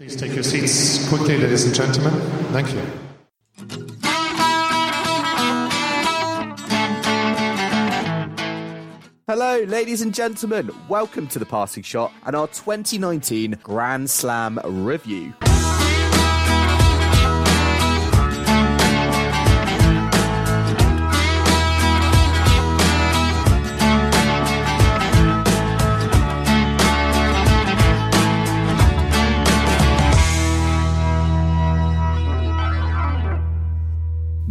Please take your seats quickly, ladies and gentlemen. Thank you. Hello, ladies and gentlemen. Welcome to the Passing Shot and our 2019 Grand Slam review.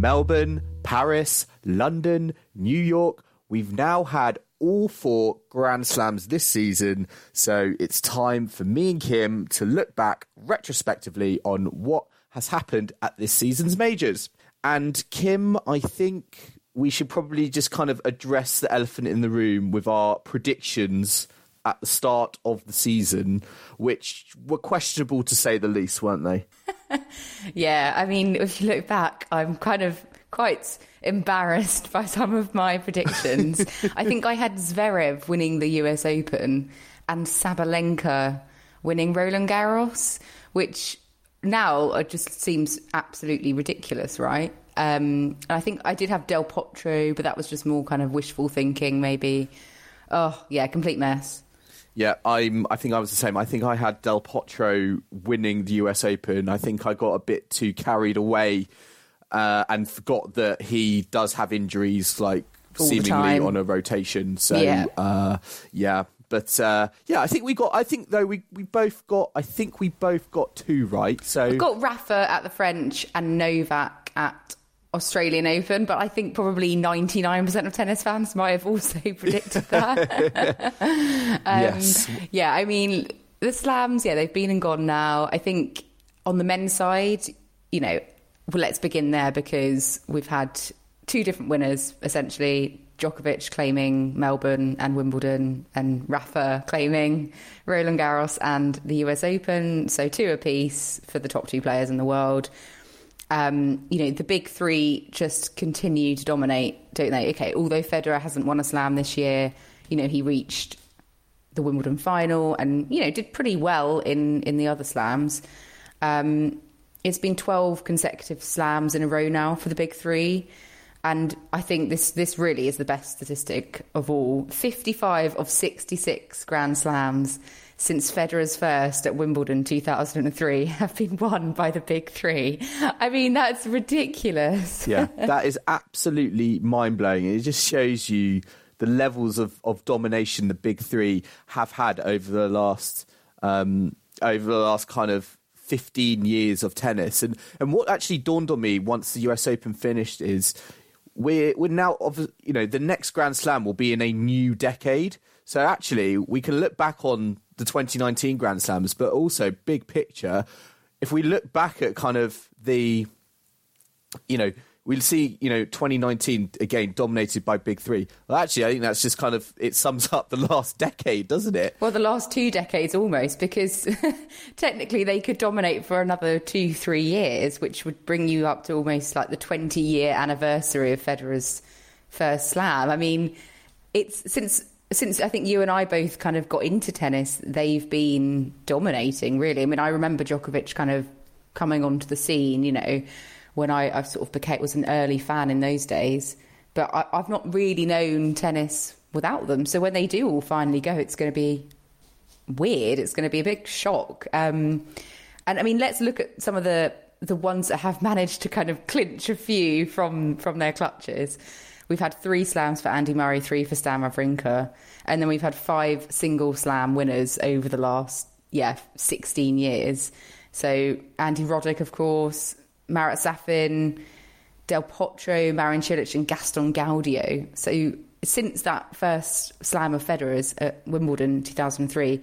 Melbourne, Paris, London, New York. We've now had all four Grand Slams this season, so it's time for me and Kim to look back retrospectively on what has happened at this season's majors. And Kim, I think we should probably just kind of address the elephant in the room with our predictions at the start of the season, which were questionable to say the least, weren't they? Yeah, I mean, if you look back, I'm kind of quite embarrassed by some of my predictions. I think I had Zverev winning the US Open and Sabalenka winning Roland Garros, which now just seems absolutely ridiculous, right? Um, and I think I did have Del Potro, but that was just more kind of wishful thinking, maybe. Oh, yeah, complete mess. Yeah, I'm. I think I was the same. I think I had Del Potro winning the U.S. Open. I think I got a bit too carried away uh, and forgot that he does have injuries, like All seemingly on a rotation. So Yeah. uh, yeah, but uh, yeah, I think we got. I think though we we both got. I think we both got two right. So I've got Rafa at the French and Novak at Australian Open, but I think probably 99% of tennis fans might have also predicted that. Um, yes, Yeah, I mean, the slams, yeah, they've been and gone now. I think on the men's side, you know, well, let's begin there because we've had two different winners essentially. Djokovic claiming Melbourne and Wimbledon, and Rafa claiming Roland Garros and the US Open. So two apiece for the top two players in the world. Um, you know, the big three just continue to dominate, don't they? Okay, although Federer hasn't won a slam this year, you know, he reached the Wimbledon final and you know did pretty well in in the other slams. Um, it's been twelve consecutive slams in a row now for the big three, and I think this this really is the best statistic of all. Fifty five of sixty six Grand Slams since Federer's first at Wimbledon 2003 have been won by the big three. I mean that's ridiculous. yeah, that is absolutely mind blowing. It just shows you the levels of, of domination the big three have had over the last um, over the last kind of fifteen years of tennis. And and what actually dawned on me once the US Open finished is we're we're now of you know the next Grand Slam will be in a new decade. So actually, we can look back on the 2019 Grand Slams, but also big picture. If we look back at kind of the you know, we'll see, you know, 2019 again dominated by big three. Well, actually, I think that's just kind of it sums up the last decade, doesn't it? Well, the last two decades almost, because technically they could dominate for another two, three years, which would bring you up to almost like the 20 year anniversary of Federer's first slam. I mean, it's since. Since I think you and I both kind of got into tennis, they've been dominating, really. I mean, I remember Djokovic kind of coming onto the scene, you know, when I, I sort of became was an early fan in those days. But I, I've not really known tennis without them. So when they do all finally go, it's going to be weird. It's going to be a big shock. Um, and I mean, let's look at some of the the ones that have managed to kind of clinch a few from from their clutches. We've had three slams for Andy Murray, three for Stan Wawrinka, and then we've had five single slam winners over the last yeah 16 years. So Andy Roddick, of course, Marat Safin, Del Potro, Marin Cilic, and Gaston Gaudio. So since that first slam of Federer's at Wimbledon 2003,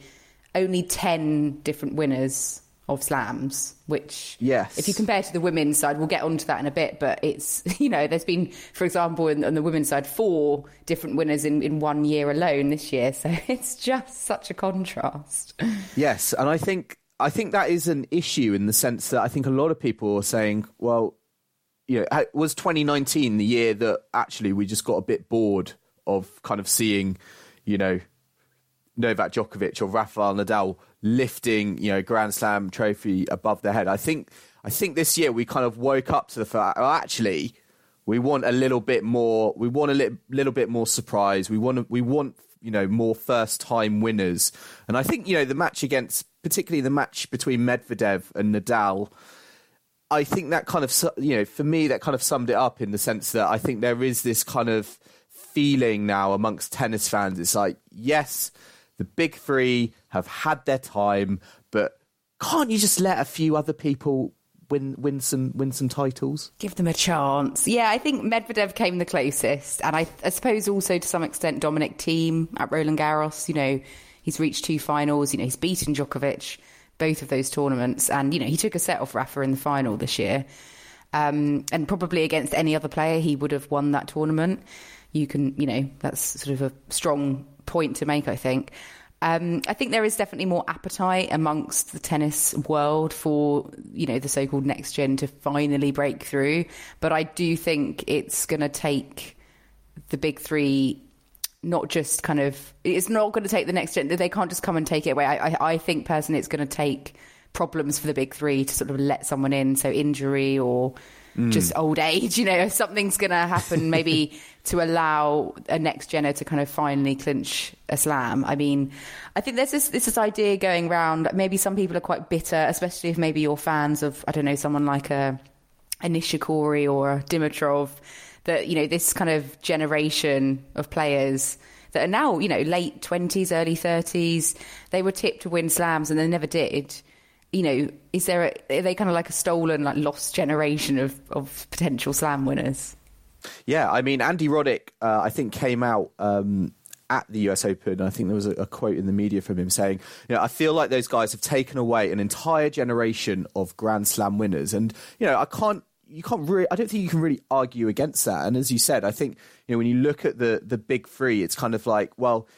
only 10 different winners of slams, which, Yes. if you compare to the women's side, we'll get onto that in a bit, but it's, you know, there's been, for example, in, on the women's side, four different winners in, in one year alone this year. So it's just such a contrast. Yes, and I think I think that is an issue in the sense that I think a lot of people are saying, well, you know, was 2019 the year that actually we just got a bit bored of kind of seeing, you know, Novak Djokovic or Rafael Nadal lifting, you know, Grand Slam trophy above their head. I think I think this year we kind of woke up to the fact, actually, we want a little bit more. We want a li- little bit more surprise. We want we want you know more first time winners. And I think you know the match against, particularly the match between Medvedev and Nadal. I think that kind of you know for me that kind of summed it up in the sense that I think there is this kind of feeling now amongst tennis fans. It's like yes, the big three have had their time, but can't you just let a few other people win win some win some titles? Give them a chance. Yeah, I think Medvedev came the closest, and I, I suppose also to some extent Dominic Thiem at Roland Garros. You know, he's reached two finals. You know, he's beaten Djokovic both of those tournaments, and you know he took a set off Rafa in the final this year. Um, and probably against any other player, he would have won that tournament. You can, you know, that's sort of a strong point to make, I think. Um, I think there is definitely more appetite amongst the tennis world for, you know, the so-called next gen to finally break through. But I do think it's going to take the big three not just kind of it's not going to take the next gen they can't just come and take it away i, I, I think personally it's going to take problems for the big three to sort of let someone in so injury or just mm. old age you know if something's going to happen maybe to allow a next gener to kind of finally clinch a slam. I mean i think there's this this, this idea going around maybe some people are quite bitter especially if maybe you're fans of i don't know someone like a a Nishikori or a Dimitrov, that you know this kind of generation of players that are now you know late twenties, early thirties, they were tipped to win slams and they never did. You know, is there a, are they kind of like a stolen, like lost generation of of potential slam winners? Yeah, I mean, Andy Roddick, uh, I think, came out um, at the US Open. I think there was a, a quote in the media from him saying, you know, I feel like those guys have taken away an entire generation of Grand Slam winners. And, you know, I can't. You can't really. I don't think you can really argue against that. And as you said, I think you know when you look at the the big three, it's kind of like, well,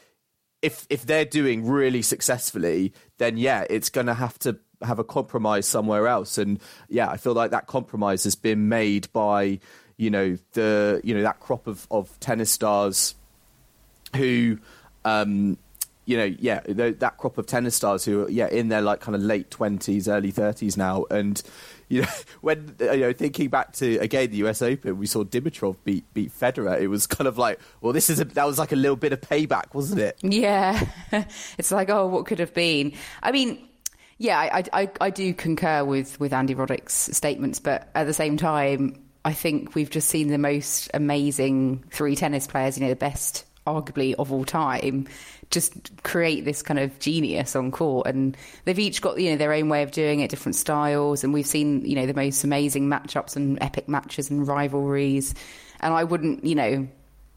if if they're doing really successfully, then yeah, it's going to have to have a compromise somewhere else. And yeah, I feel like that compromise has been made by you know the you know that crop of of tennis stars who. Um, you know, yeah, th- that crop of tennis stars who are, yeah, in their like kind of late twenties, early thirties now, and you know, when you know, thinking back to again the U.S. Open, we saw Dimitrov beat beat Federer. It was kind of like, well, this is a, that was like a little bit of payback, wasn't it? Yeah, it's like oh, what could have been? I mean, yeah, I, I, I do concur with with Andy Roddick's statements, but at the same time, I think we've just seen the most amazing three tennis players, you know, the best arguably of all time, just create this kind of genius on court, and they've each got you know their own way of doing it, different styles, and we've seen you know the most amazing matchups and epic matches and rivalries, and I wouldn't you know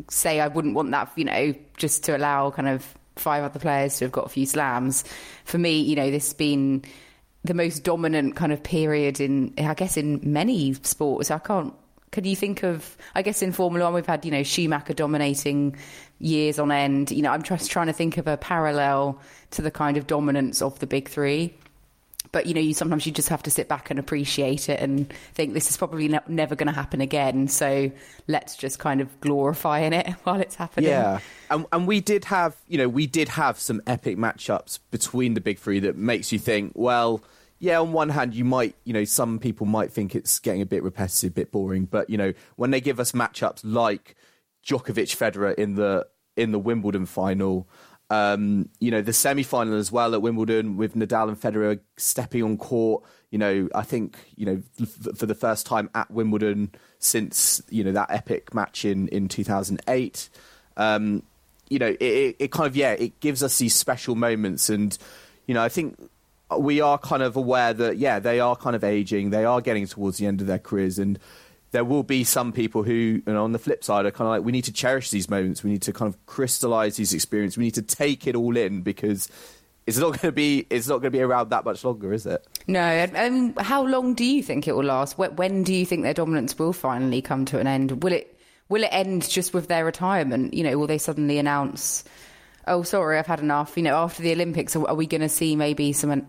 say I wouldn't want that, you know, just to allow kind of five other players to have got a few slams. For me, you know, this has been the most dominant kind of period in, I guess, in many sports. I can't. Can you think of? I guess in Formula One, we've had you know Schumacher dominating years on end. You know, I'm just trying to think of a parallel to the kind of dominance of the big three but you know you sometimes you just have to sit back and appreciate it and think this is probably ne- never going to happen again so let's just kind of glorify in it while it's happening Yeah, and and we did have you know we did have some epic matchups between the big three that makes you think, well, yeah, on one hand you might you know some people might think it's getting a bit repetitive, a bit boring, but you know when they give us matchups like Djokovic Federer in the in the Wimbledon final. Um, you know the semi-final as well at Wimbledon with Nadal and Federer stepping on court. You know, I think you know f- for the first time at Wimbledon since you know that epic match in in 2008 um, you know, it, it, it kind of yeah, it gives us these special moments, and you know, I think we are kind of aware that yeah, they are kind of aging, they are getting towards the end of their careers, and there will be some people who, you know, on the flip side, are kind of like, we need to cherish these moments. We need to kind of crystallize these experiences. We need to take it all in because it's not going to be it's not going to be around that much longer, is it? No. I mean, how long do you think it will last? When do you think their dominance will finally come to an end? Will it will it end just with their retirement? You know, will they suddenly announce, "Oh, sorry, I've had enough"? You know, after the Olympics, are we going to see maybe some?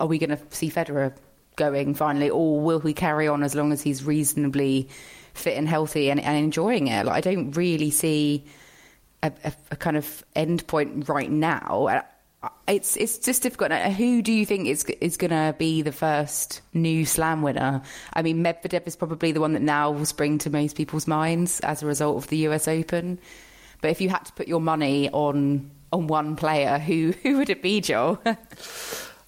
Are we going to see Federer going finally, or will he carry on as long as he's reasonably fit and healthy and, and enjoying it? Like, I don't really see a, a, a, kind of end point right now. Uh, uh, it's it's just difficult. Uh, who do you think is is going to be the first new Slam winner? I mean, Medvedev is probably the one that now will spring to most people's minds as a result of the U.S. Open. But if you had to put your money on on one player, who who would it be, Joel?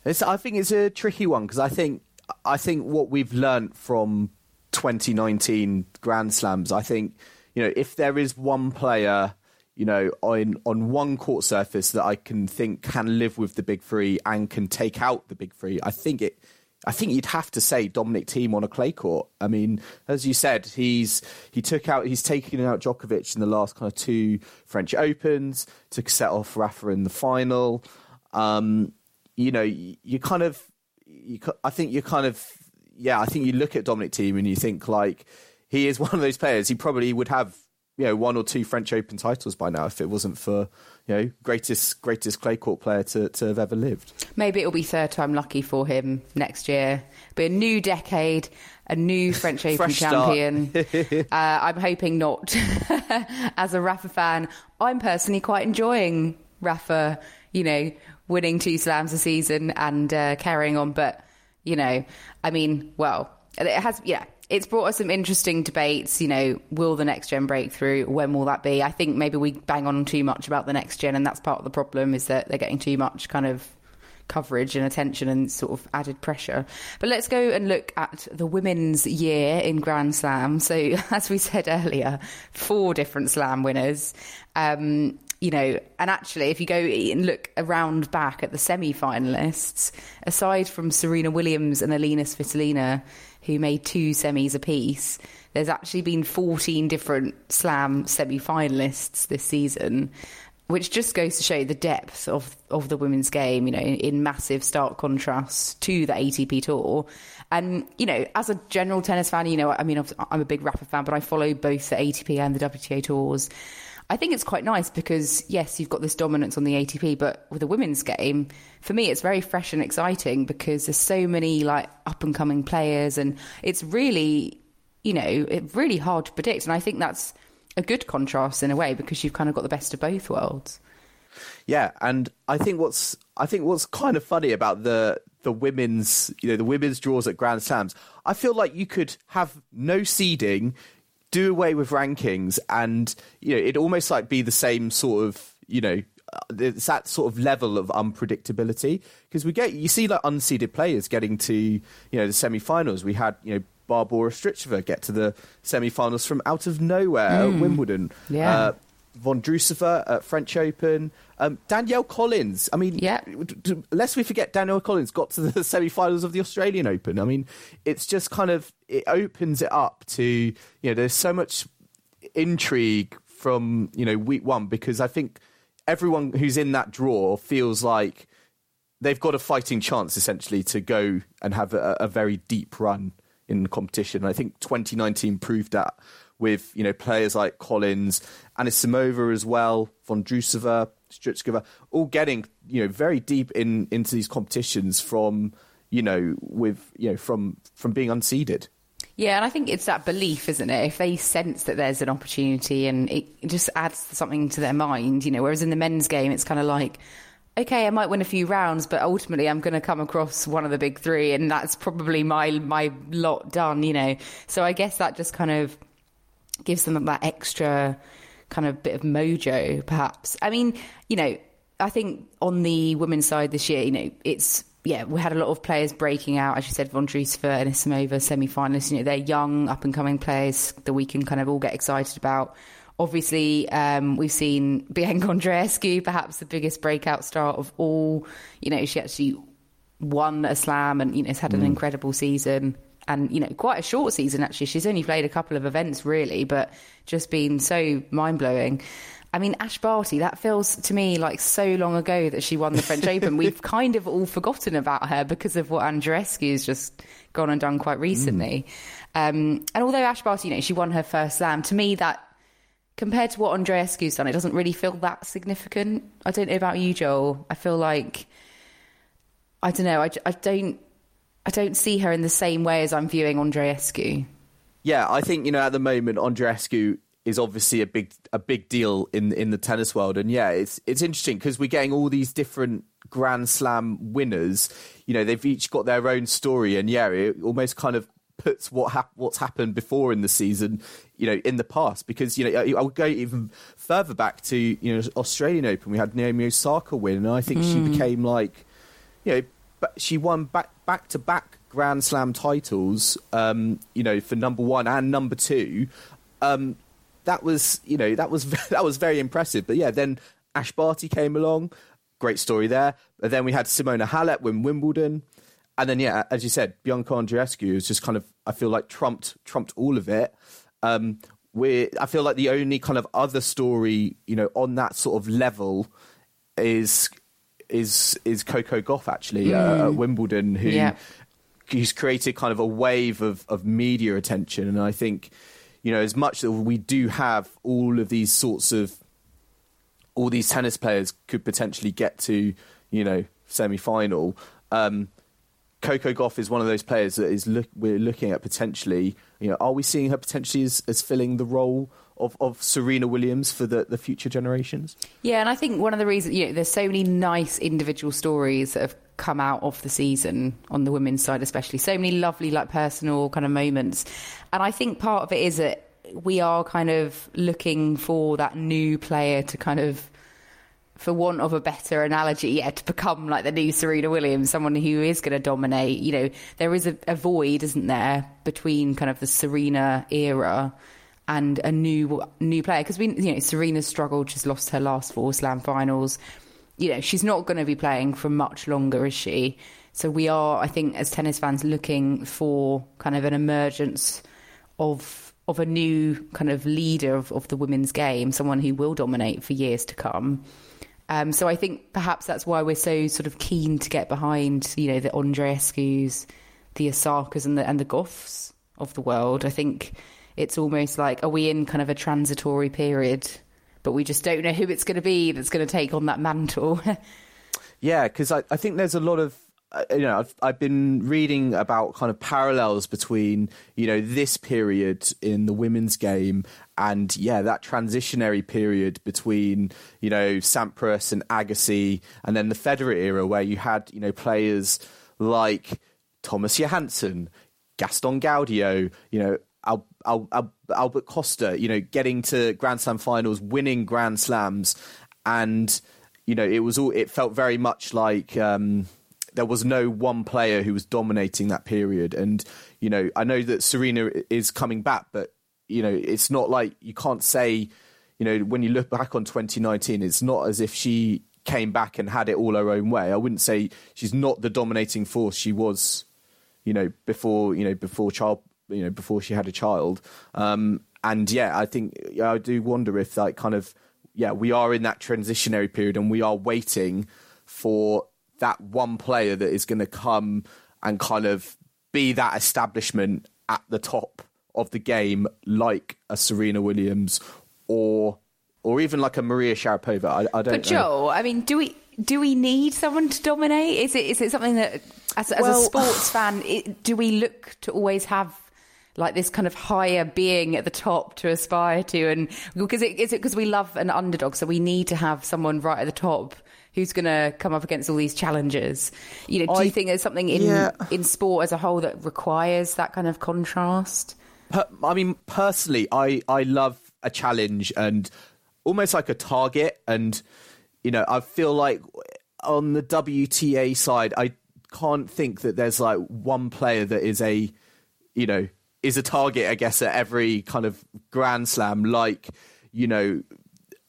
I think it's a tricky one because I think I think what we've learnt from 2019 Grand Slams, I think, you know, if there is one player, you know, on on one court surface that I can think can live with the big three and can take out the big three, I think it. I think you'd have to say Dominic Thiem on a clay court. I mean, as you said, he's he took out he's taken out Djokovic in the last kind of two French Opens to set off Rafa in the final. Um, you know, you kind of you, I think you're kind of, yeah, I think you look at Dominic Thiem and you think like he is one of those players. He probably would have you know one or two French Open titles by now if it wasn't for you know greatest greatest clay court player to, to have ever lived. Maybe it'll be third time lucky for him next year. Be a new decade, a new French Open champion. uh, I'm hoping not. As a Rafa fan, I'm personally quite enjoying Rafa. You know, winning two slams a season and uh, carrying on. But you know, I mean, well, it has, yeah. It's brought us some interesting debates. You know, will the next gen break through? When will that be? I think maybe we bang on too much about the next gen, and that's part of the problem is that they're getting too much kind of coverage and attention and sort of added pressure. But let's go and look at the women's year in Grand Slam. So, as we said earlier, four different Slam winners. Um, you know, and actually, if you go and look around back at the semi finalists, aside from Serena Williams and Alina Svitolina, who made two semis apiece, there's actually been 14 different slam semi finalists this season, which just goes to show the depth of, of the women's game, you know, in, massive stark contrast to the ATP Tour. And, you know, as a general tennis fan, you know, I mean, I'm a big Rafa fan, but I follow both the ATP and the WTA tours. I think it's quite nice because, yes, you've got this dominance on the ATP, but with the women's game, for me, it's very fresh and exciting because there's so many like up and coming players, and it's really, you know, it's really hard to predict. And I think that's a good contrast in a way because you've kind of got the best of both worlds. Yeah, and I think what's I think what's kind of funny about the the women's you know the women's draws at Grand Slams, I feel like you could have no seeding, do away with rankings and you know it almost like be the same sort of you know uh, it's that sort of level of unpredictability. Because we get you see like unseeded players getting to you know the semi-finals. We had you know Barbora Strycova get to the semi-finals from out of nowhere mm. at Wimbledon. Yeah. Uh, Vondrousova at French Open. Um, Danielle Collins. I mean, yeah. lest we forget, Danielle Collins got to the semi-finals of the Australian Open. I mean, it's just kind of it opens it up to you know. There's so much intrigue from you know week one because I think everyone who's in that draw feels like they've got a fighting chance essentially to go and have a, a very deep run in the competition. I think 2019 proved that with you know players like Collins, Anisimova as well, Vondrousova, Strycova, all getting you know very deep in into these competitions from you know with you know from from being unseeded. Yeah, and I think it's that belief, isn't it? If they sense that there's an opportunity and it just adds something to their mind, you know, whereas in the men's game, it's kind of like, okay, I might win a few rounds, but ultimately I'm going to come across one of the big three, and that's probably my my lot done, you know. So I guess that just kind of gives them that extra kind of bit of mojo, perhaps. I mean, you know, I think on the women's side this year, you know, it's yeah, we had a lot of players breaking out, as you said, Von Vondrousova and Isimova, semi-finalists. You know, they're young, up-and-coming players that we can kind of all get excited about. Obviously, um, we've seen Bianca Andreescu, perhaps the biggest breakout star of all. You know, she actually won a slam and you know has had an mm. incredible season and you know quite a short season actually. She's only played a couple of events really, but just been so mind blowing. I mean, Ash Barty, that feels to me like so long ago that she won the French Open. We've kind of all forgotten about her because of what Andreescu has just gone and done quite recently. Mm. Um, and although Ash Barty, you know, she won her first slam, to me that compared to what Andreescu's done, it doesn't really feel that significant. I don't know about you, Joel. I feel like I don't know. I, I don't I don't see her in the same way as I'm viewing Andreescu. Yeah, I think you know at the moment Andreescu is obviously a big a big deal in in the tennis world, and yeah, it's it's interesting because we're getting all these different Grand Slam winners. You know, they've each got their own story, and yeah, it almost kind of puts what hap- what's happened before in the season, you know, in the past. Because you know, I, I would go even further back to you know Australian Open. We had Naomi Osaka win, and I think mm. she hmm. became like, you know, she won back back to back Grand Slam titles. Um, you know, for number one and number two. Um, that was you know that was that was very impressive. But yeah, then Ash Barty came along, great story there. Then we had Simona Halep win Wimbledon, and then yeah, as you said, Bianca Andreescu is just kind of I feel like trumped trumped all of it. Um, we I feel like the only kind of other story you know on that sort of level is is is Coco Gauff actually mm. uh, at Wimbledon who. Yeah. He's created kind of a wave of, of media attention, and I think you know, as much that we do have all of these sorts of all these tennis players could potentially get to, you know, semi final. Um, Coco Gauff is one of those players that is look, we're looking at potentially. You know, are we seeing her potentially as, as filling the role of, of Serena Williams for the, the future generations? Yeah, and I think one of the reasons you know there's so many nice individual stories that have come out of the season on the women's side, especially so many lovely like personal kind of moments, and I think part of it is that we are kind of looking for that new player to kind of for want of a better analogy, yeah, to become like the new Serena Williams, someone who is going to dominate. You know, there is a, a, void, isn't there, between kind of the Serena era and a new new player? Because we, you know, Serena's struggled. She's lost her last four Slam finals. You know, she's not going to be playing for much longer, is she? So we are, I think, as tennis fans, looking for kind of an emergence of of a new kind of leader of, of the women's game, someone who will dominate for years to come. Um, so I think perhaps that's why we're so sort of keen to get behind, you know, the Andreescu's, the Osakas, and the and the Gauffs of the world. I think it's almost like are we in kind of a transitory period, but we just don't know who it's going to be that's going to take on that mantle. yeah, because I, I think there's a lot of uh, you know, I've, I've been reading about kind of parallels between, you know, this period in the women's game and, yeah, that transitionary period between, you know, Sampras and Agassi and then the Federer era where you had, you know, players like Thomas Johansson, Gaston Gaudio, you know, Al, Al, Albert Costa, you know, getting to Grand Slam finals, winning Grand Slams. And, you know, it was all, it felt very much like, um, there was no one player who was dominating that period. And you know, I know that Serena is coming back, but you know, it's not like you can't say, you know, when you look back on 2019, it's not as if she came back and had it all her own way. I wouldn't say she's not the dominating force she was, you know, before you know before child, you know, before she had a child. Um, and yeah, I think I do wonder if like kind of yeah, we are in that transitionary period and we are waiting for that one player that is going to come and kind of be that establishment at the top of the game, like a Serena Williams or or even like a Maria Sharapova. I, I don't. But Joe, I mean, do we do we need someone to dominate? Is it is it something that as, as well, a sports fan, it, do we look to always have? Like this kind of higher being at the top to aspire to and because it is it because we love an underdog so we need to have someone right at the top who's going to come up against all these challenges. You know, do I, you think there's something in yeah. in sport as a whole that requires that kind of contrast? Per, I mean, personally, I I love a challenge and almost like a target, and you know, I feel like on the WTA side, I can't think that there's like one player that is a you know is a target, I guess, at every kind of Grand Slam, like you know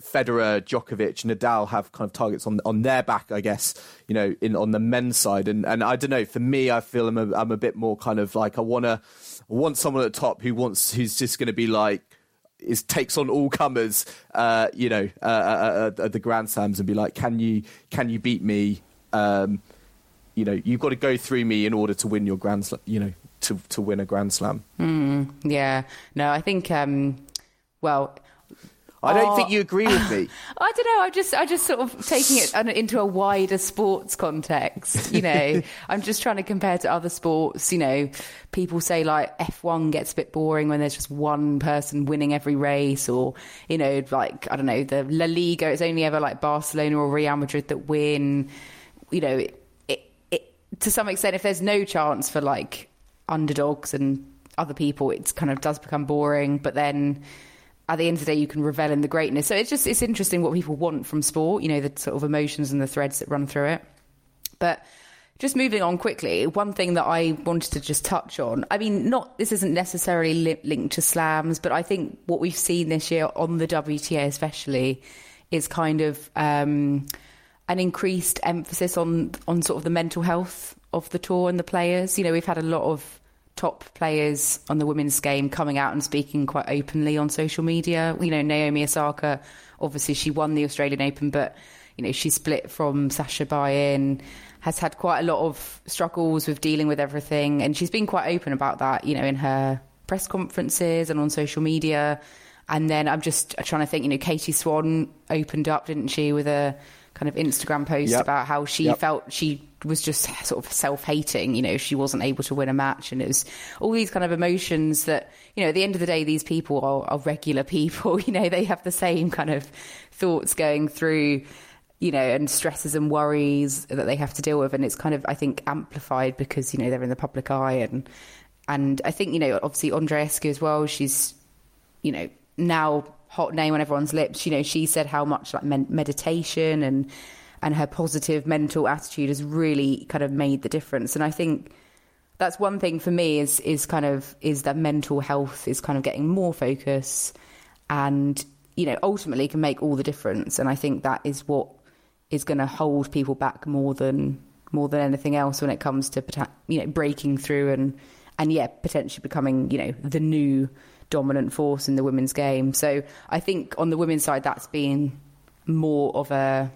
Federer, Djokovic, Nadal have kind of targets on on their back, I guess. You know, in on the men's side, and and I don't know. For me, I feel I'm a, I'm a bit more kind of like I wanna I want someone at the top who wants who's just going to be like is takes on all comers, uh, you know, uh, uh, uh, at the Grand Slams and be like, can you can you beat me? Um, you know, you've got to go through me in order to win your Grand Slam. You know, to to win a Grand Slam. Mm, yeah, no, I think. Um, well, I don't think you agree with me. I don't know. I'm just, I just sort of taking it into a wider sports context. You know, I'm just trying to compare to other sports. You know, people say like F1 gets a bit boring when there's just one person winning every race, or you know, like I don't know, the La Liga. It's only ever like Barcelona or Real Madrid that win. You know, it, it, to some extent, if there's no chance for like underdogs and other people, it kind of does become boring. But then at the end of the day, you can revel in the greatness. So it's just it's interesting what people want from sport. You know, the sort of emotions and the threads that run through it. But just moving on quickly, one thing that I wanted to just touch on. I mean, not this isn't necessarily li- linked to slams, but I think what we've seen this year on the WTA, especially, is kind of um, an increased emphasis on on sort of the mental health of the tour and the players. You know, we've had a lot of top players on the women's game coming out and speaking quite openly on social media. You know, Naomi Osaka, obviously she won the Australian Open, but you know she split from Sasha Bajin, has had quite a lot of struggles with dealing with everything, and she's been quite open about that. You know, in her press conferences and on social media. And then I'm just trying to think. You know, Katie Swan opened up, didn't she, with a kind of Instagram post yep. about how she yep. felt she was just sort of self-hating. You know, she wasn't able to win a match, and it was all these kind of emotions that you know. At the end of the day, these people are, are regular people. You know, they have the same kind of thoughts going through. You know, and stresses and worries that they have to deal with, and it's kind of I think amplified because you know they're in the public eye, and and I think you know obviously Andreescu as well. She's you know now hot name on everyone's lips. You know, she said how much like meditation and and her positive mental attitude has really kind of made the difference. And I think that's one thing for me is is kind of is that mental health is kind of getting more focus and you know ultimately can make all the difference and I think that is what is going to hold people back more than more than anything else when it comes to you know breaking through and and yeah potentially becoming you know the new dominant force in the women's game so I think on the women's side that's been more of a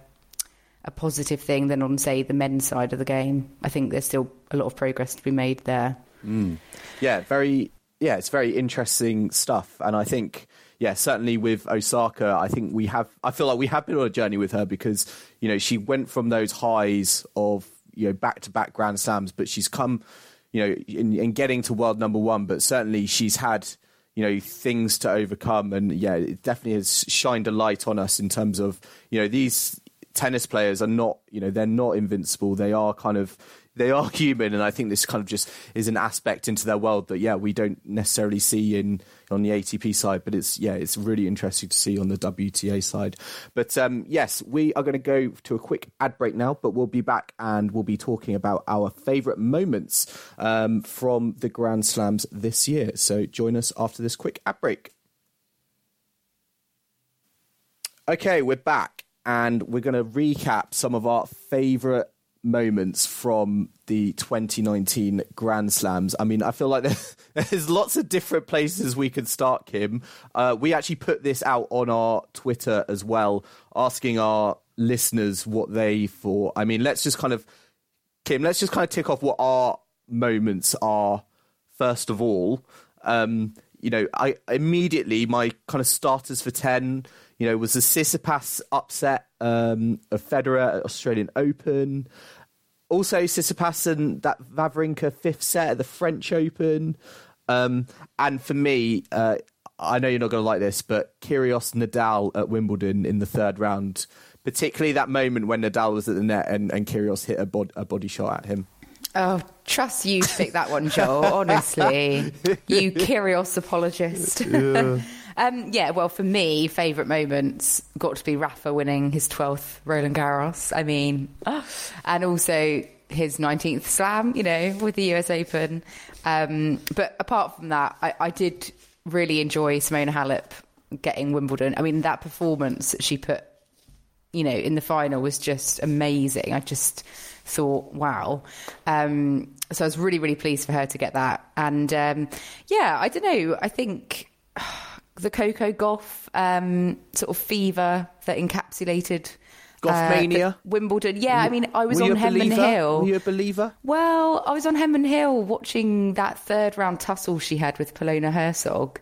a positive thing than on, say, the men's side of the game. I think there's still a lot of progress to be made there. Mm. Yeah, very. Yeah, it's very interesting stuff, and I think. Yeah, certainly with Osaka, I think we have. I feel like we have been on a journey with her because you know she went from those highs of you know back to back Grand Slams, but she's come, you know, in, in getting to world number one. But certainly she's had you know things to overcome and yeah it definitely has shined a light on us in terms of you know these tennis players are not, you know, they're not invincible. They are kind of they are human, and I think this kind of just is an aspect into their world that yeah we don't necessarily see in on the ATP side, but it's yeah it's really interesting to see on the WTA side. But um, yes, we are going to go to a quick ad break now, but we'll be back and we'll be talking about our favourite moments um, from the Grand Slams this year. So join us after this quick ad break. Okay, we're back and we're going to recap some of our favourite moments from the 2019 Grand Slams. I mean, I feel like there's lots of different places we could start, Kim. Uh, we actually put this out on our Twitter as well, asking our listeners what they thought. I mean, let's just kind of, Kim, let's just kind of tick off what our moments are first of all. Um, you know, I immediately my kind of starters for 10 you know, was the Tsitsipas upset um, of Federer at Australian Open. Also, Tsitsipas and that Wawrinka fifth set at the French Open. Um, and for me, uh, I know you're not going to like this, but Kyrgios Nadal at Wimbledon in the third round, particularly that moment when Nadal was at the net and, and Kyrgios hit a, bod- a body shot at him. Oh, trust you to pick that one, Joel. Honestly, you Kyrgios apologist. Yeah. Um, yeah, well, for me, favourite moments got to be Rafa winning his 12th Roland Garros. I mean, and also his 19th slam, you know, with the US Open. Um, but apart from that, I, I, did really enjoy Simona Halep getting Wimbledon. I mean, that performance that she put, you know, in the final was just amazing. I just thought, wow. Um, so I was really, really pleased for her to get that. And um, yeah, I don't know. I think the Coco Gauff um, sort of fever that encapsulated. Gauff uh, Wimbledon. Yeah, I mean, I was Were on believer? Hill. Were you a believer? Well, I was on Henman Hill watching that third round tussle she had with Polona Hercog.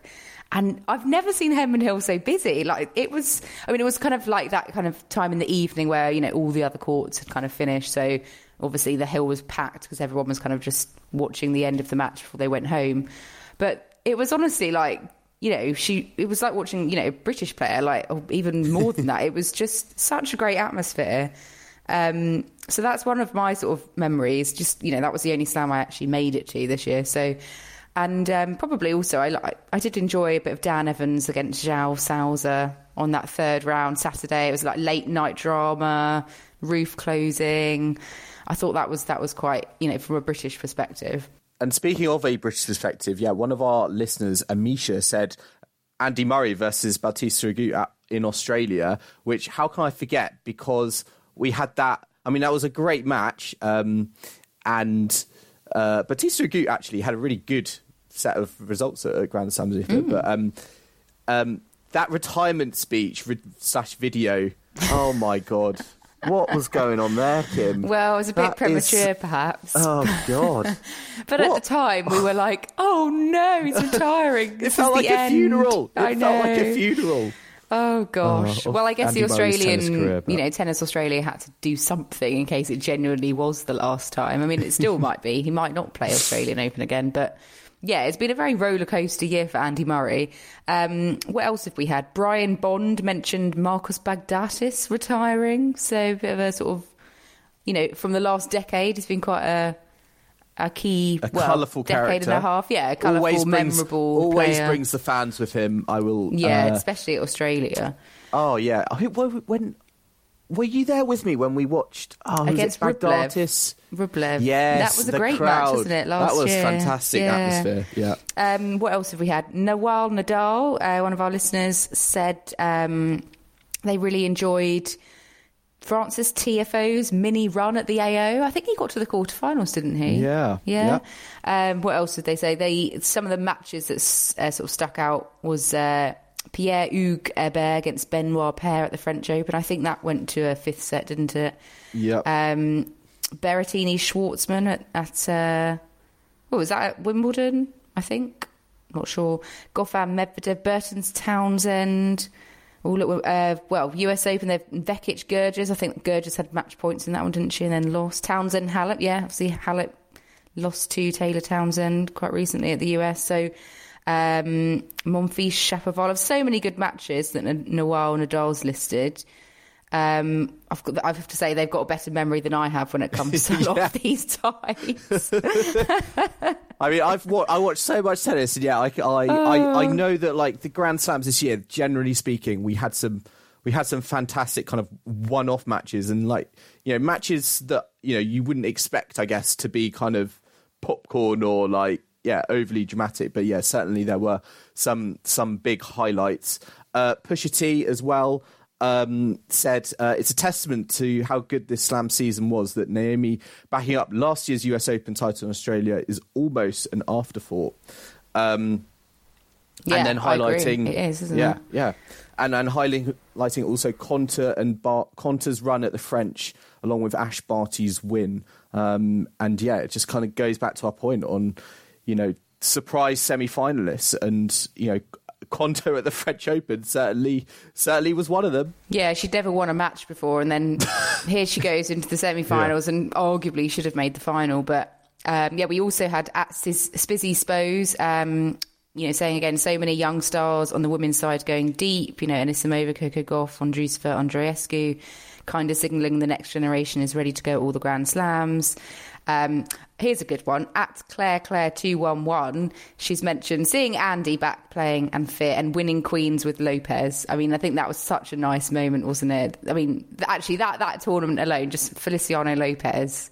And I've never seen Henman Hill so busy. Like it was, I mean, it was kind of like that kind of time in the evening where, you know, all the other courts had kind of finished. So obviously the hill was packed because everyone was kind of just watching the end of the match before they went home. But it was honestly like, you know, she, it was like watching, you know, a British player, like, even more than that. It was just such a great atmosphere. Um, so that's one of my sort of memories. Just you know, that was the only slam I actually made it to this year. So, and um, probably also I I did enjoy a bit of Dan Evans against Joao Sousa on that third round Saturday. It was like late night drama, roof closing. I thought that was that was quite you know from a British perspective. And speaking of a British perspective, yeah, one of our listeners, Amisha, said Andy Murray versus Bautista Agut in Australia, which how can I forget? Because we had that. I mean, that was a great match, um, and uh, Bautista Agut actually had a really good set of results at, Grand Slam Zuffa, but um, um, that retirement speech re- slash video. Oh my god, what was going on there, Kim? Well, it was a bit That is- premature, perhaps. Oh god. But at the time, we were like, "Oh no, he's retiring." It felt is like a end. funeral. It I felt like a funeral. Oh gosh. Oh, well, I guess Andy the Australian, career, but- you know, Tennis Australia had to do something in case it genuinely was the last time. I mean, it still might be. He might not play Australian Open again, but yeah, it's been a very roller coaster year for Andy Murray. Um, what else have we had? Brian Bond mentioned Marcos Baghdatis retiring, so a bit of a sort of, you know, from the last decade, it's been quite a a key, a well, colourful decade character. and a half. Yeah, a colourful, always brings, memorable. Always player. brings the fans with him. I will. Yeah, uh, especially Australia. oh yeah. When were you there with me when we watched oh, Against? Rublev. Rublev. Yes, That was a great crowd. match, wasn't it, last That was year? fantastic Yeah. atmosphere. Yeah. Um, what else have we had? Nawal Nadal, uh, one of our listeners, said um, they really enjoyed Frances Tiafoe's mini run at the AO. I think he got to the quarterfinals, didn't he? Yeah, yeah. Um, what else did they say? They some of the matches that uh, sort of stuck out was uh, Pierre Hugues Herbert against Benoit Paire at the French Open. I think that went to a fifth set, didn't it? Yeah. Um, Berrettini Schwartzman at, at uh, what was that at Wimbledon? I think. Not sure. Goffin Medvedev, Burton's Townsend. All at, uh, well, US Open, they've Vekic Görges. I think Görges had match points in that one, didn't she? And then lost. Townsend Halep, yeah. Obviously, Halep lost to Taylor Townsend quite recently at the US. So, um, Monfils Shapovalov. So many good matches that Nawal Nadal's listed. Um, I've got, I have to say they've got a better memory than I have when it comes to of these times. I mean, I've wa- I watched so much tennis, and yeah, I, I, Oh. I, I know that like the Grand Slams this year, generally speaking, we had some we had some fantastic kind of one-off matches, and like you know matches that you know you wouldn't expect, I guess, to be kind of popcorn or like yeah overly dramatic. But yeah, certainly there were some some big highlights. Uh, Pusha T as well um, said uh, it's a testament to how good this slam season was that Naomi backing up last year's US Open title in Australia is almost an afterthought. Um, Yeah, and then I agree. highlighting, It is, isn't yeah, it? yeah, and and highlighting also Konta and Bar- Konta's run at the French, along with Ash Barty's win, um, and yeah, it just kind of goes back to our point on, you know, surprise semi-finalists, and you know, Konta at the French Open certainly certainly was one of them. yeah, she'd never won a match before, and then here she goes into the semi-finals, and arguably should have made the final. But um, yeah, we also had at Spizzy Spose, um, you know, saying again, so many young stars on the women's side going deep. You know, Anisimova, Coco Gauff, Andreeva, Andreescu, kind of signalling the next generation is ready to go all the Grand Slams. Um, here's a good one. At Claire Claire two one one, she's mentioned seeing Andy back playing and fit and winning queens with Lopez. I mean, I think that was such a nice moment, wasn't it? I mean, actually, that that tournament alone, just Feliciano Lopez,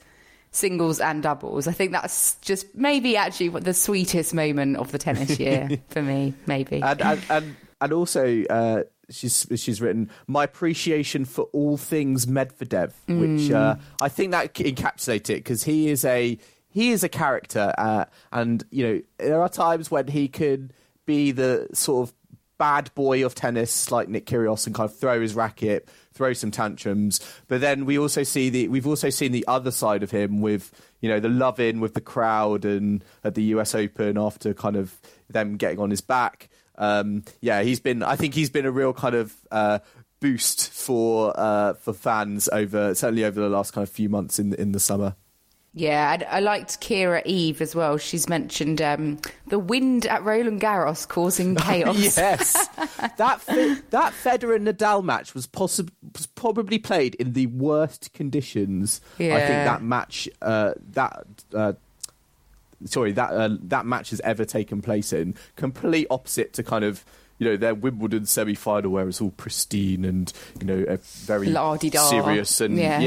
singles and doubles. I think that's just maybe actually the sweetest moment of the tennis year for me. Maybe. And, and, and and also uh, she's she's written my appreciation for all things Medvedev, which uh, I think that encapsulates it because he is a he is a character, uh, and you know there are times when he could be the sort of bad boy of tennis like Nick Kyrgios and kind of throw his racket, throw some tantrums. But then we also see the we've also seen the other side of him with you know the love in with the crowd and at the US Open after kind of them getting on his back. Um, yeah, he's been. I think he's been a real kind of. Uh, boost for uh, for fans over certainly over the last kind of few months in in the summer. Yeah, I, I liked Kira Eve as well. She's mentioned um, the wind at Roland Garros causing chaos. yes, that fe- that Federer Nadal match was possibly was probably played in the worst conditions. I think that match uh, that. Uh, Sorry, that uh, that match has ever taken place in complete opposite to kind of you know their Wimbledon semi final where it's all pristine and you know very serious and Yes.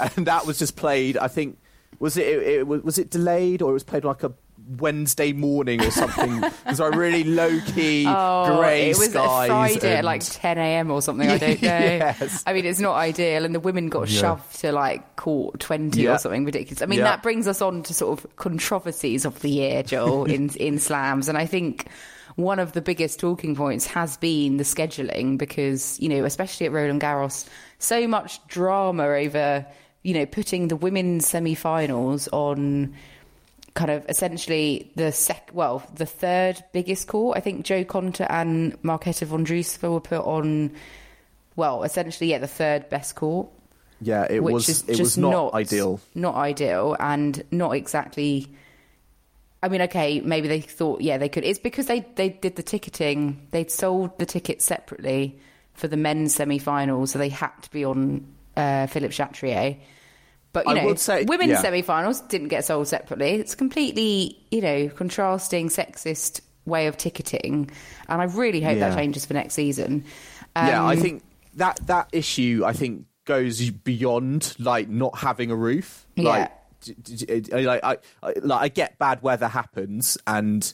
yeah, and that was just played. I think was it, it, it was it delayed or it was played like a Wednesday morning or something? Because I really low key Oh, grey it was skies. a Friday at like 10 a.m. or something. I don't know. Yes. I mean, it's not ideal, and the women got Yeah. shoved to like court 20 Yeah. or something ridiculous. I mean, Yeah. that brings us on to sort of controversies of the year, Joel, in in slams, and I think. One of the biggest talking points has been the scheduling because, you know, especially at Roland Garros, so much drama over, you know, putting the women's semi finals on kind of essentially the sec well the third biggest court i think jo konta and marketa vondrousova were put on well essentially yeah the third best court yeah, it which was is it just was not, ideal. not ideal and not exactly i mean okay maybe they thought yeah they could. It's because they they did the ticketing. They'd sold the tickets separately for the men's semi-finals so they had to be on uh, philippe chatrier but you I know, say- women's yeah. semi-finals didn't get sold separately. It's completely, you know, contrasting, sexist way of ticketing, and I really hope Yeah. that changes for next season. yeah, I Um, think that that issue I think goes beyond like not having a roof. Yeah. Like, d- d- d- like I, I like I get bad weather happens and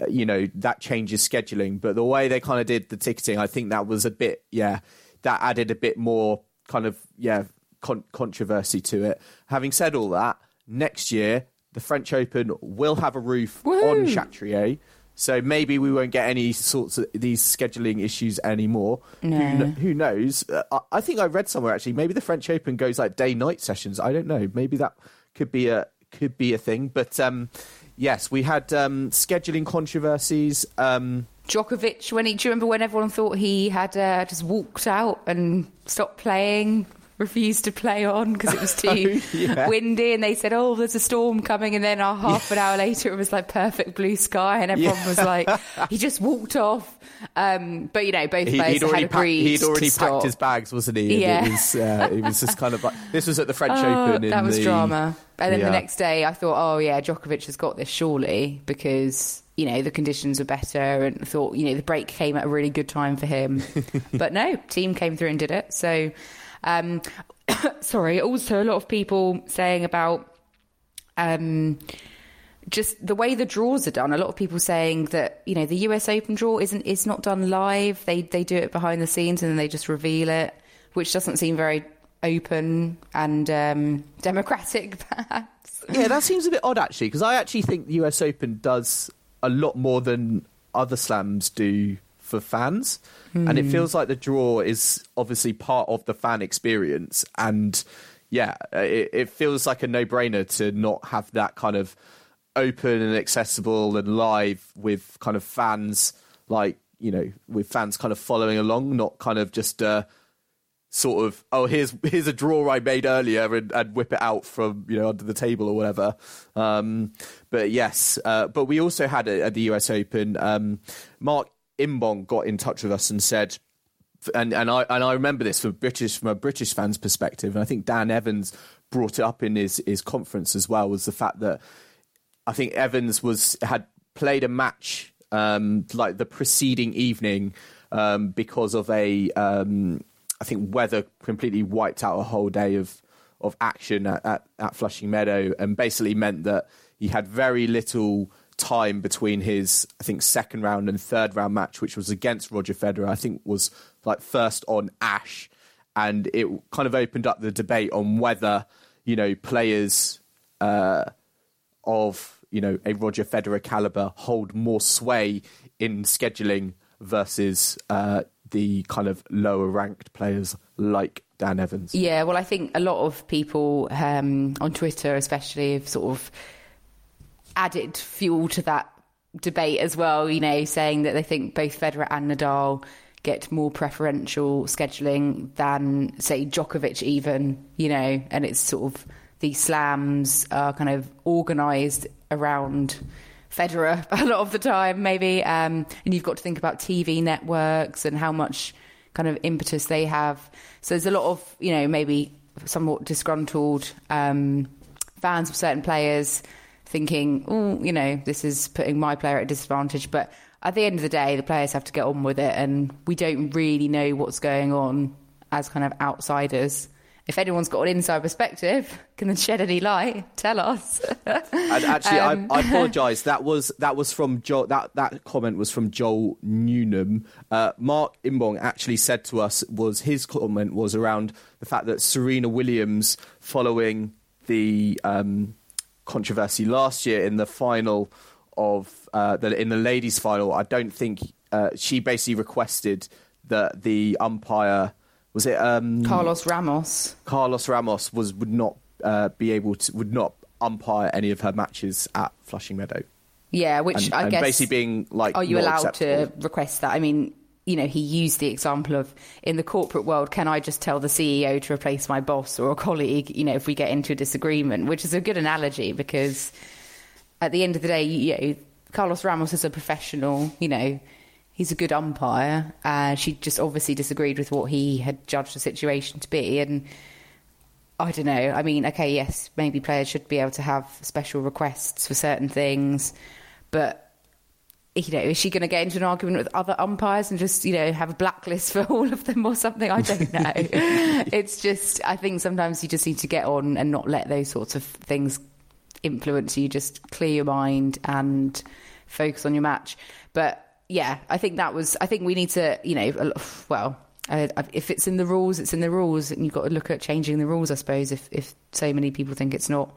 uh, you know that changes scheduling, but the way they kind of did the ticketing, I think that was a bit yeah that added a bit more kind of yeah con- controversy to it. Having said all that, next year the French Open will have a roof on Chatrier. So maybe we won't get any sorts of these scheduling issues anymore. Who, kn- who knows? Uh, I, I think I read somewhere actually. Maybe the French Open goes like day night sessions. I don't know. Maybe that could be a could be a thing. But um, yes, we had um, scheduling controversies. Um, Djokovic, when he, do you remember when everyone thought he had uh, just walked out and stopped playing, refused to play on because it was too Oh, yeah. windy, and they said, "Oh, there's a storm coming," and then uh, half an hour later, it was like perfect blue sky, and everyone Yeah. was like, "He just walked off." Um, but you know, both he, players would already had packed, he'd already packed his bags, wasn't he? And Yeah. It was, uh, it was just kind of like this was at the French Oh, Open. In that was the, drama. And then Yeah. the next day, I thought, oh yeah, Djokovic has got this surely because you know the conditions were better, and thought you know the break came at a really good time for him. but no, Thiem came through and did it. So, um, sorry. Also, a lot of people saying about. Um, just the way the draws are done. A lot of people saying that you know the US Open draw isn't is not done live. They they do it behind the scenes and then they just reveal it, which doesn't seem very open and um, democratic, perhaps. Yeah, that seems a bit odd actually, because I actually think the US Open does a lot more than other slams do for fans, and it feels like the draw is obviously part of the fan experience, and yeah, it, it feels like a no-brainer to not have that kind of open and accessible and live with kind of fans like you know with fans kind of following along, not kind of just. Uh, sort of oh here's here's a draw I made earlier and, and whip it out from you know under the table or whatever. Um, but yes, uh, but we also had at the US Open. Um, Mark Imbong got in touch with us and said. And and I and I remember this from British from a British fan's perspective, and I think Dan Evans brought it up in his, his conference as well. Was the fact that I think Evans was had played a match um, like the preceding evening um, because of a um, I think weather completely wiped out a whole day of of action at, at, at Flushing Meadow and basically meant that he had very little time between his, I think, second round and third round match, which was against Roger Federer, I think was like first on Ash. And it kind of opened up the debate on whether, you know, players uh, of, you know, a Roger Federer caliber hold more sway in scheduling versus uh, the kind of lower ranked players like Dan Evans. Yeah, well, I think a lot of people um, on Twitter, especially, have sort of added fuel to that debate as well. You know, saying that they think both Federer and Nadal get more preferential scheduling than, say, Djokovic, even. You know, and it's sort of the slams are kind of organised around. Federer a lot of the time, maybe, um, and you've got to think about TV networks and how much kind of impetus they have. So there's a lot of, you know, maybe somewhat disgruntled um, fans of certain players thinking, oh, you know, this is putting my player at a disadvantage. But at the end of the day, the players have to get on with it, and we don't really know what's going on as kind of outsiders. If anyone's got an inside perspective, can then shed any light? Tell us. And actually, Um, I, I apologise. That was that was from Joel. That that comment was from Joel Newnham. Uh, Mark Imbong actually said to us was his comment was around the fact that Serena Williams, following the um, controversy last year in the final of uh, the in the ladies' final, I don't think uh, she basically requested that the umpire was it um, Carlos Ramos. Carlos Ramos was would not uh, be able to would not umpire any of her matches at Flushing Meadow. Yeah, which and, I and guess basically being like, are you allowed acceptable. to request that? I mean, you know, he used the example of in the corporate world, can I just tell the CEO to replace my boss or a colleague? You know, if we get into a disagreement, which is a good analogy because at the end of the day, you know, Carlos Ramos is a professional. You know, he's a good umpire. Uh, she just obviously disagreed with what he had judged the situation to be, and I don't know. I mean, okay, yes, maybe players should be able to have special requests for certain things, but you know, is she going to get into an argument with other umpires and just you know have a blacklist for all of them or something? I don't know. it's just, I think sometimes you just need to get on and not let those sorts of things influence you. Just clear your mind and focus on your match. But yeah, I think that was. I think we need to, you know, well. Uh, if it's in the rules, it's in the rules, and you've got to look at changing the rules, I suppose. If if so many people think it's not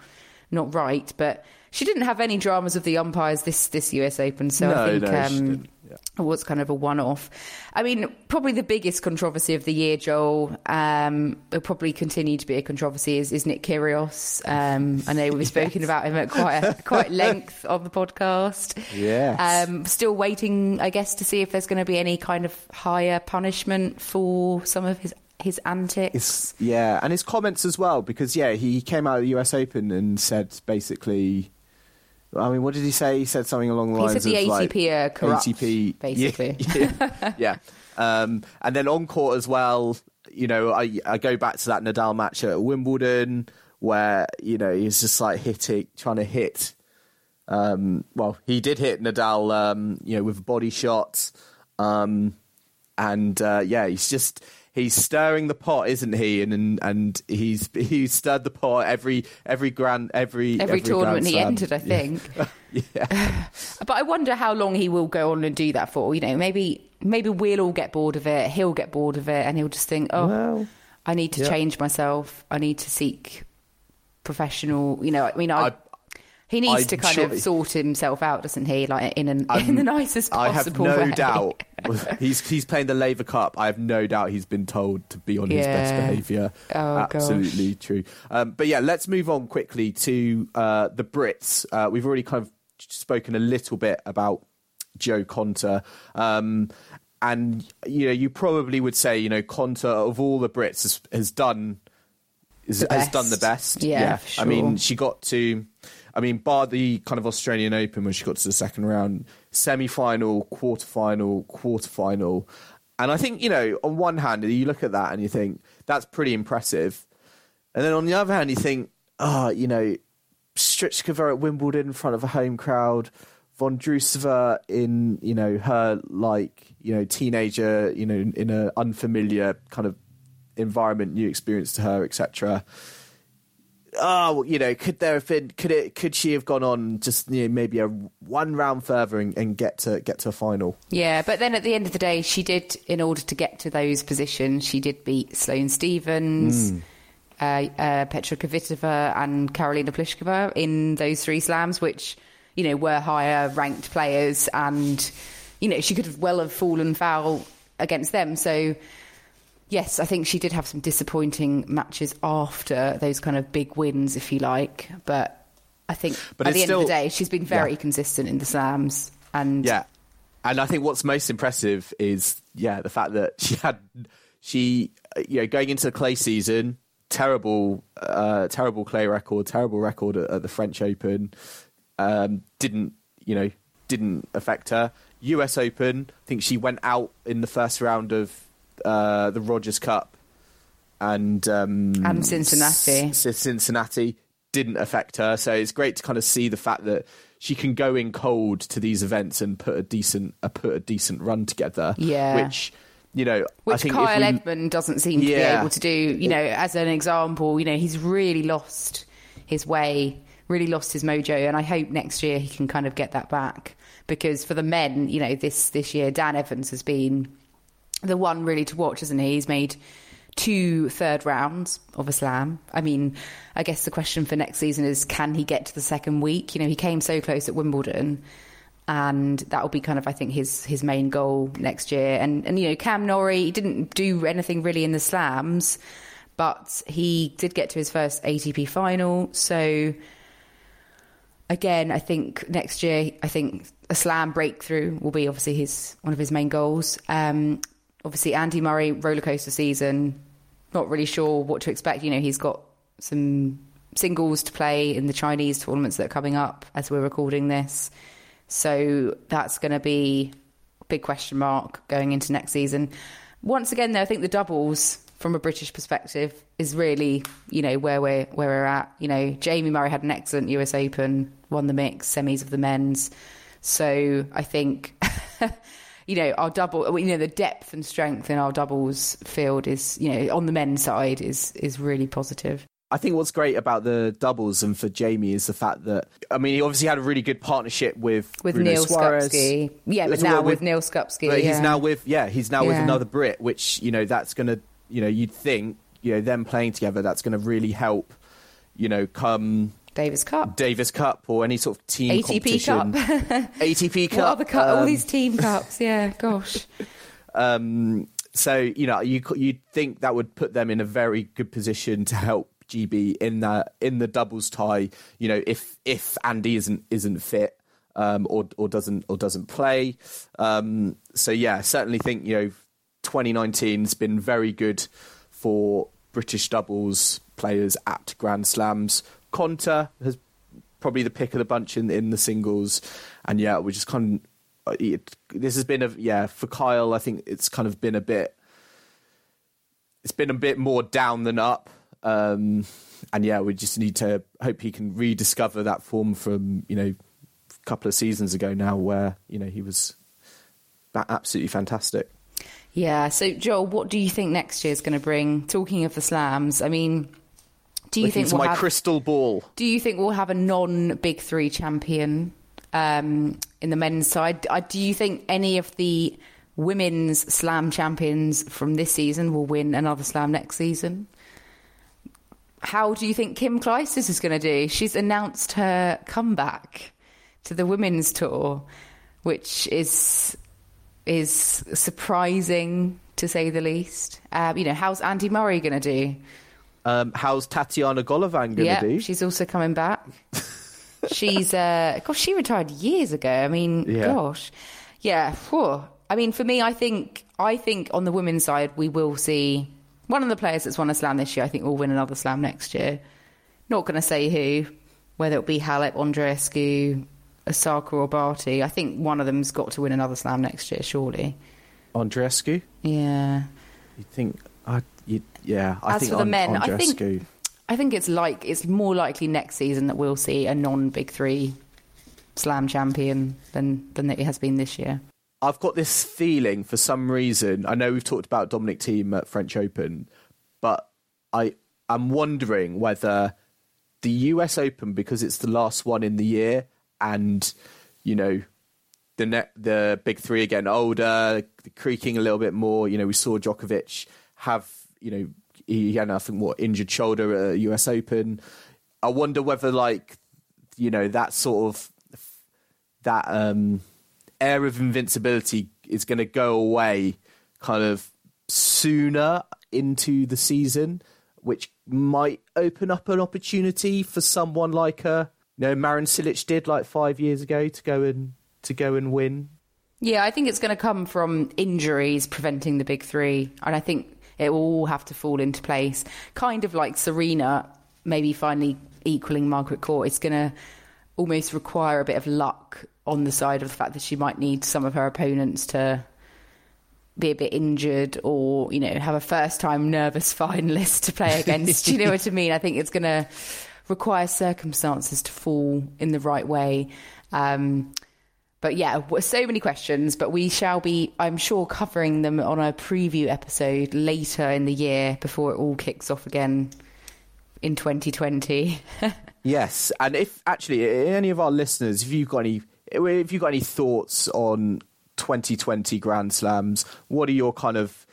not right, but she didn't have any dramas of the umpires this this US Open, so No, I think no, um, yeah. it was kind of a one off. I mean, probably the biggest controversy of the year, Joel, um, will probably continue to be a controversy is, is Nick Kyrgios. Um, I know we've spoken about him at quite a, quite length on the podcast. Yeah, Um, still waiting, I guess, to see if there's going to be any kind of higher punishment for some of his his antics. It's- yeah, and his comments as well, because yeah, he came out of the US Open and said basically. I mean, what did he say? He said something along the He lines said the of like, ATP are corrupt, ATP, basically. Yeah, yeah, yeah. Um, and then on court as well. You know, I I go back to that Nadal match at Wimbledon where you know he's just like hitting, trying to hit. Um, well, he did hit Nadal, um, you know, with a body shot, um, and uh, yeah, he's just he's stirring the pot, isn't he? And and, and he's he's stirred the pot every every grand every Every, tournament he entered, I think. Yeah. But I wonder how long he will go on and do that for. You know, maybe maybe we'll all get bored of it. He'll get bored of it, and he'll just think, "Oh, Well, I need to yeah. change myself. I need to seek professional." You know, I mean, I, I- he needs I'm to kind sure- of sort himself out, doesn't he? Like in an, in the nicest possible I have no way. doubt. he's he's playing the Laver Cup. I have no doubt he's been told to be on his best behaviour. Oh, Absolutely true. Um, but yeah, let's move on quickly to uh, the Brits. Uh, we've already kind of spoken a little bit about Jo Konta. Um, and you know, you probably would say, you know, Konta of all the Brits has, has done has best. done the best. Yeah, for I mean, she got to, I mean, bar the kind of Australian Open when she got to the second round, semi final, quarter final, quarter final. And I think, you know, on one hand, you look at that and you think, that's pretty impressive. And then on the other hand, you think, oh, you know, Strycova at Wimbledon in front of a home crowd, Vondrousova in, you know, her like, you know, teenager, you know, in an unfamiliar kind of environment, new experience to her, etc. oh, you know, could there have been? Could it? Could she have gone on just you know, maybe a one round further and, and get to get to a final? Yeah, but then at the end of the day, she did, in order to get to those positions, she did beat Sloane Stevens, Hmm. uh, uh, Petra Kvitova, and Karolina Pliskova in those three slams, which, you know, were higher ranked players. And, you know, she could have well have fallen foul against them. So, yes, I think she did have some disappointing matches after those kind of big wins, if you like. But I think But at the end of the day, she's been very Yeah. consistent in the slams. And Yeah, and I think what's most impressive is yeah the fact that she had she you know going into the clay season terrible uh, terrible clay record terrible record at, at the French Open um, didn't you know didn't affect her U.S. Open I think she went out in the first round of uh, the Rogers Cup and um, And Cincinnati. S- Cincinnati didn't affect her. So it's great to kind of see the fact that she can go in cold to these events and put a decent uh, put a decent run together. Yeah. which you know, I Which think Kyle we, Edmund doesn't seem to be able to do. You know, as an example, you know, he's really lost his way, really lost his mojo, and I hope next year he can kind of get that back. Because for the men, you know, this this year Dan Evans has been the one really to watch, isn't he? He's made two third rounds of a slam. I mean, I guess the question for next season is can he get to the second week? You know, he came so close at Wimbledon. And that will be kind of, I think, his his main goal next year. And and you know, Cam Norrie didn't do anything really in the slams, but he did get to his first ATP final. So again, I think next year, I think a slam breakthrough will be obviously his one of his main goals. Um, obviously, Andy Murray roller coaster season. Not really sure what to expect. You know, he's got some singles to play in the Chinese tournaments that are coming up as we're recording this. So that's going to be a big question mark going into next season. Once again, though, I think the doubles from a British perspective is really, you know, where we're where we're at. You know, Jamie Murray had an excellent US Open, won the mix, semis of the men's. So I think, you know, our double, you know, the depth and strength in our doubles field is, you know, on the men's side is is really positive. I think what's great about the doubles and for Jamie is the fact that I mean he obviously had a really good partnership with With Bruno Neal Soares. Skupski. Yeah, but now well with Neal Skupski, But he's yeah. now with yeah he's now with another Brit, which you know that's gonna you know you'd think you know them playing together that's gonna really help you know come Davis Cup. Davis Cup or any sort of team ATP. Cup. ATP Cup. What cup? all um, these team cups. Yeah, gosh. Um, so you know you you'd think that would put them in a very good position to help GB in the in the doubles tie. You know if if Andy isn't isn't fit. Um, or or doesn't or doesn't play. Um, so yeah, certainly think you know 2019's been very good for British doubles players at Grand Slams. Konta has probably the pick of the bunch in in the singles, and yeah, we just kind of it, this has been a yeah for Kyle. I think it's kind of been a bit. It's been a bit more down than up, um, and yeah, we just need to hope he can rediscover that form from you know a couple of seasons ago now, where you know he was absolutely fantastic. Yeah. So, Joel, what do you think next year is going to bring? Talking of the slams, I mean, do you think we'll my have, crystal ball. Do you think we'll have a non-big three champion um, in the men's side? Uh, Do you think any of the women's slam champions from this season will win another slam next season? How do you think Kim Clijsters is going to do? She's announced her comeback to the women's tour, which is is surprising to say the least. Um, you know, how's Andy Murray going to do? Um, how's Tatiana Golovin going to Yeah, do? she's also coming back. she's uh gosh, she retired years ago. I mean, Yeah. gosh. Yeah, whew. I mean, for me, I think I think on the women's side we will see one of the players that's won a slam this year. I think will win another slam next year. Not going to say who, whether it'll be Halep, Andreescu, Osaka, or Barty. I think one of them's got to win another slam next year, surely. Andreescu? Yeah. You think? I, yeah, I As think for the An- men, I think- Andreescu- I think it's like it's more likely next season that we'll see a non-big three slam champion than than it has been this year. I've got this feeling for some reason. I know we've talked about Dominic Thiem at French Open, but I I'm wondering whether the US Open because it's the last one in the year, and you know the net, the big three are getting older, creaking a little bit more. You know, we saw Djokovic have you know he had I think what injured shoulder at US Open. I wonder whether like you know that sort of that um, air of invincibility is going to go away kind of sooner into the season, which might open up an opportunity for someone like a you know Marin Cilic did like five years ago to go and to go and win. Yeah, I think it's going to come from injuries preventing the big three, and I think it will all have to fall into place. Kind of like Serena, maybe finally equaling Margaret Court. It's going to almost require a bit of luck on the side of the fact that she might need some of her opponents to be a bit injured or you know have a first time nervous finalist to play against Do you know what i mean i think it's going to require circumstances to fall in the right way um, but yeah so many questions but we shall be i'm sure covering them on a preview episode later in the year before it all kicks off again in 2020 yes and if actually any of our listeners if you've got any if you've got any thoughts on 2020 Grand Slams, what are your kind of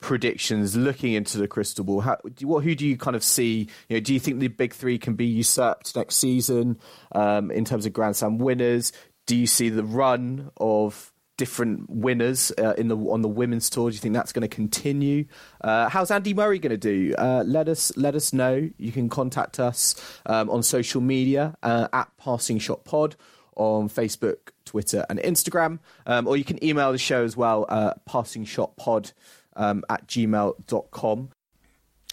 predictions looking into the crystal ball? How, what, who do you kind of see? You know, do you think the big three can be usurped next season um, in terms of Grand Slam winners? Do you see the run of different winners uh, in the on the women's tour? Do you think that's going to continue? Uh, how's Andy Murray going to do? Uh, let us let us know. You can contact us um, on social media uh, at Passing Shot Pod on Facebook, Twitter, and Instagram. Um, or you can email the show as well, uh, passingshotpod um, at gmail.com.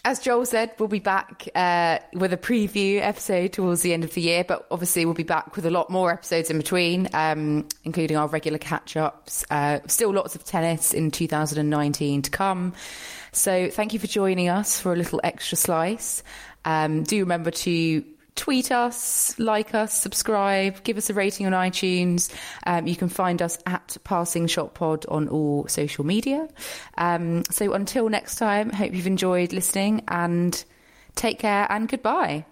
As Joel said, we'll be back uh, with a preview episode towards the end of the year, but obviously we'll be back with a lot more episodes in between, um, including our regular catch ups. Uh, still lots of tennis in 2019 to come. So thank you for joining us for a little extra slice. Um, do remember to tweet us, like us, subscribe, give us a rating on iTunes. Um, you can find us at Passing Shot Pod on all social media. Um, so until next time, hope you've enjoyed listening and take care and goodbye.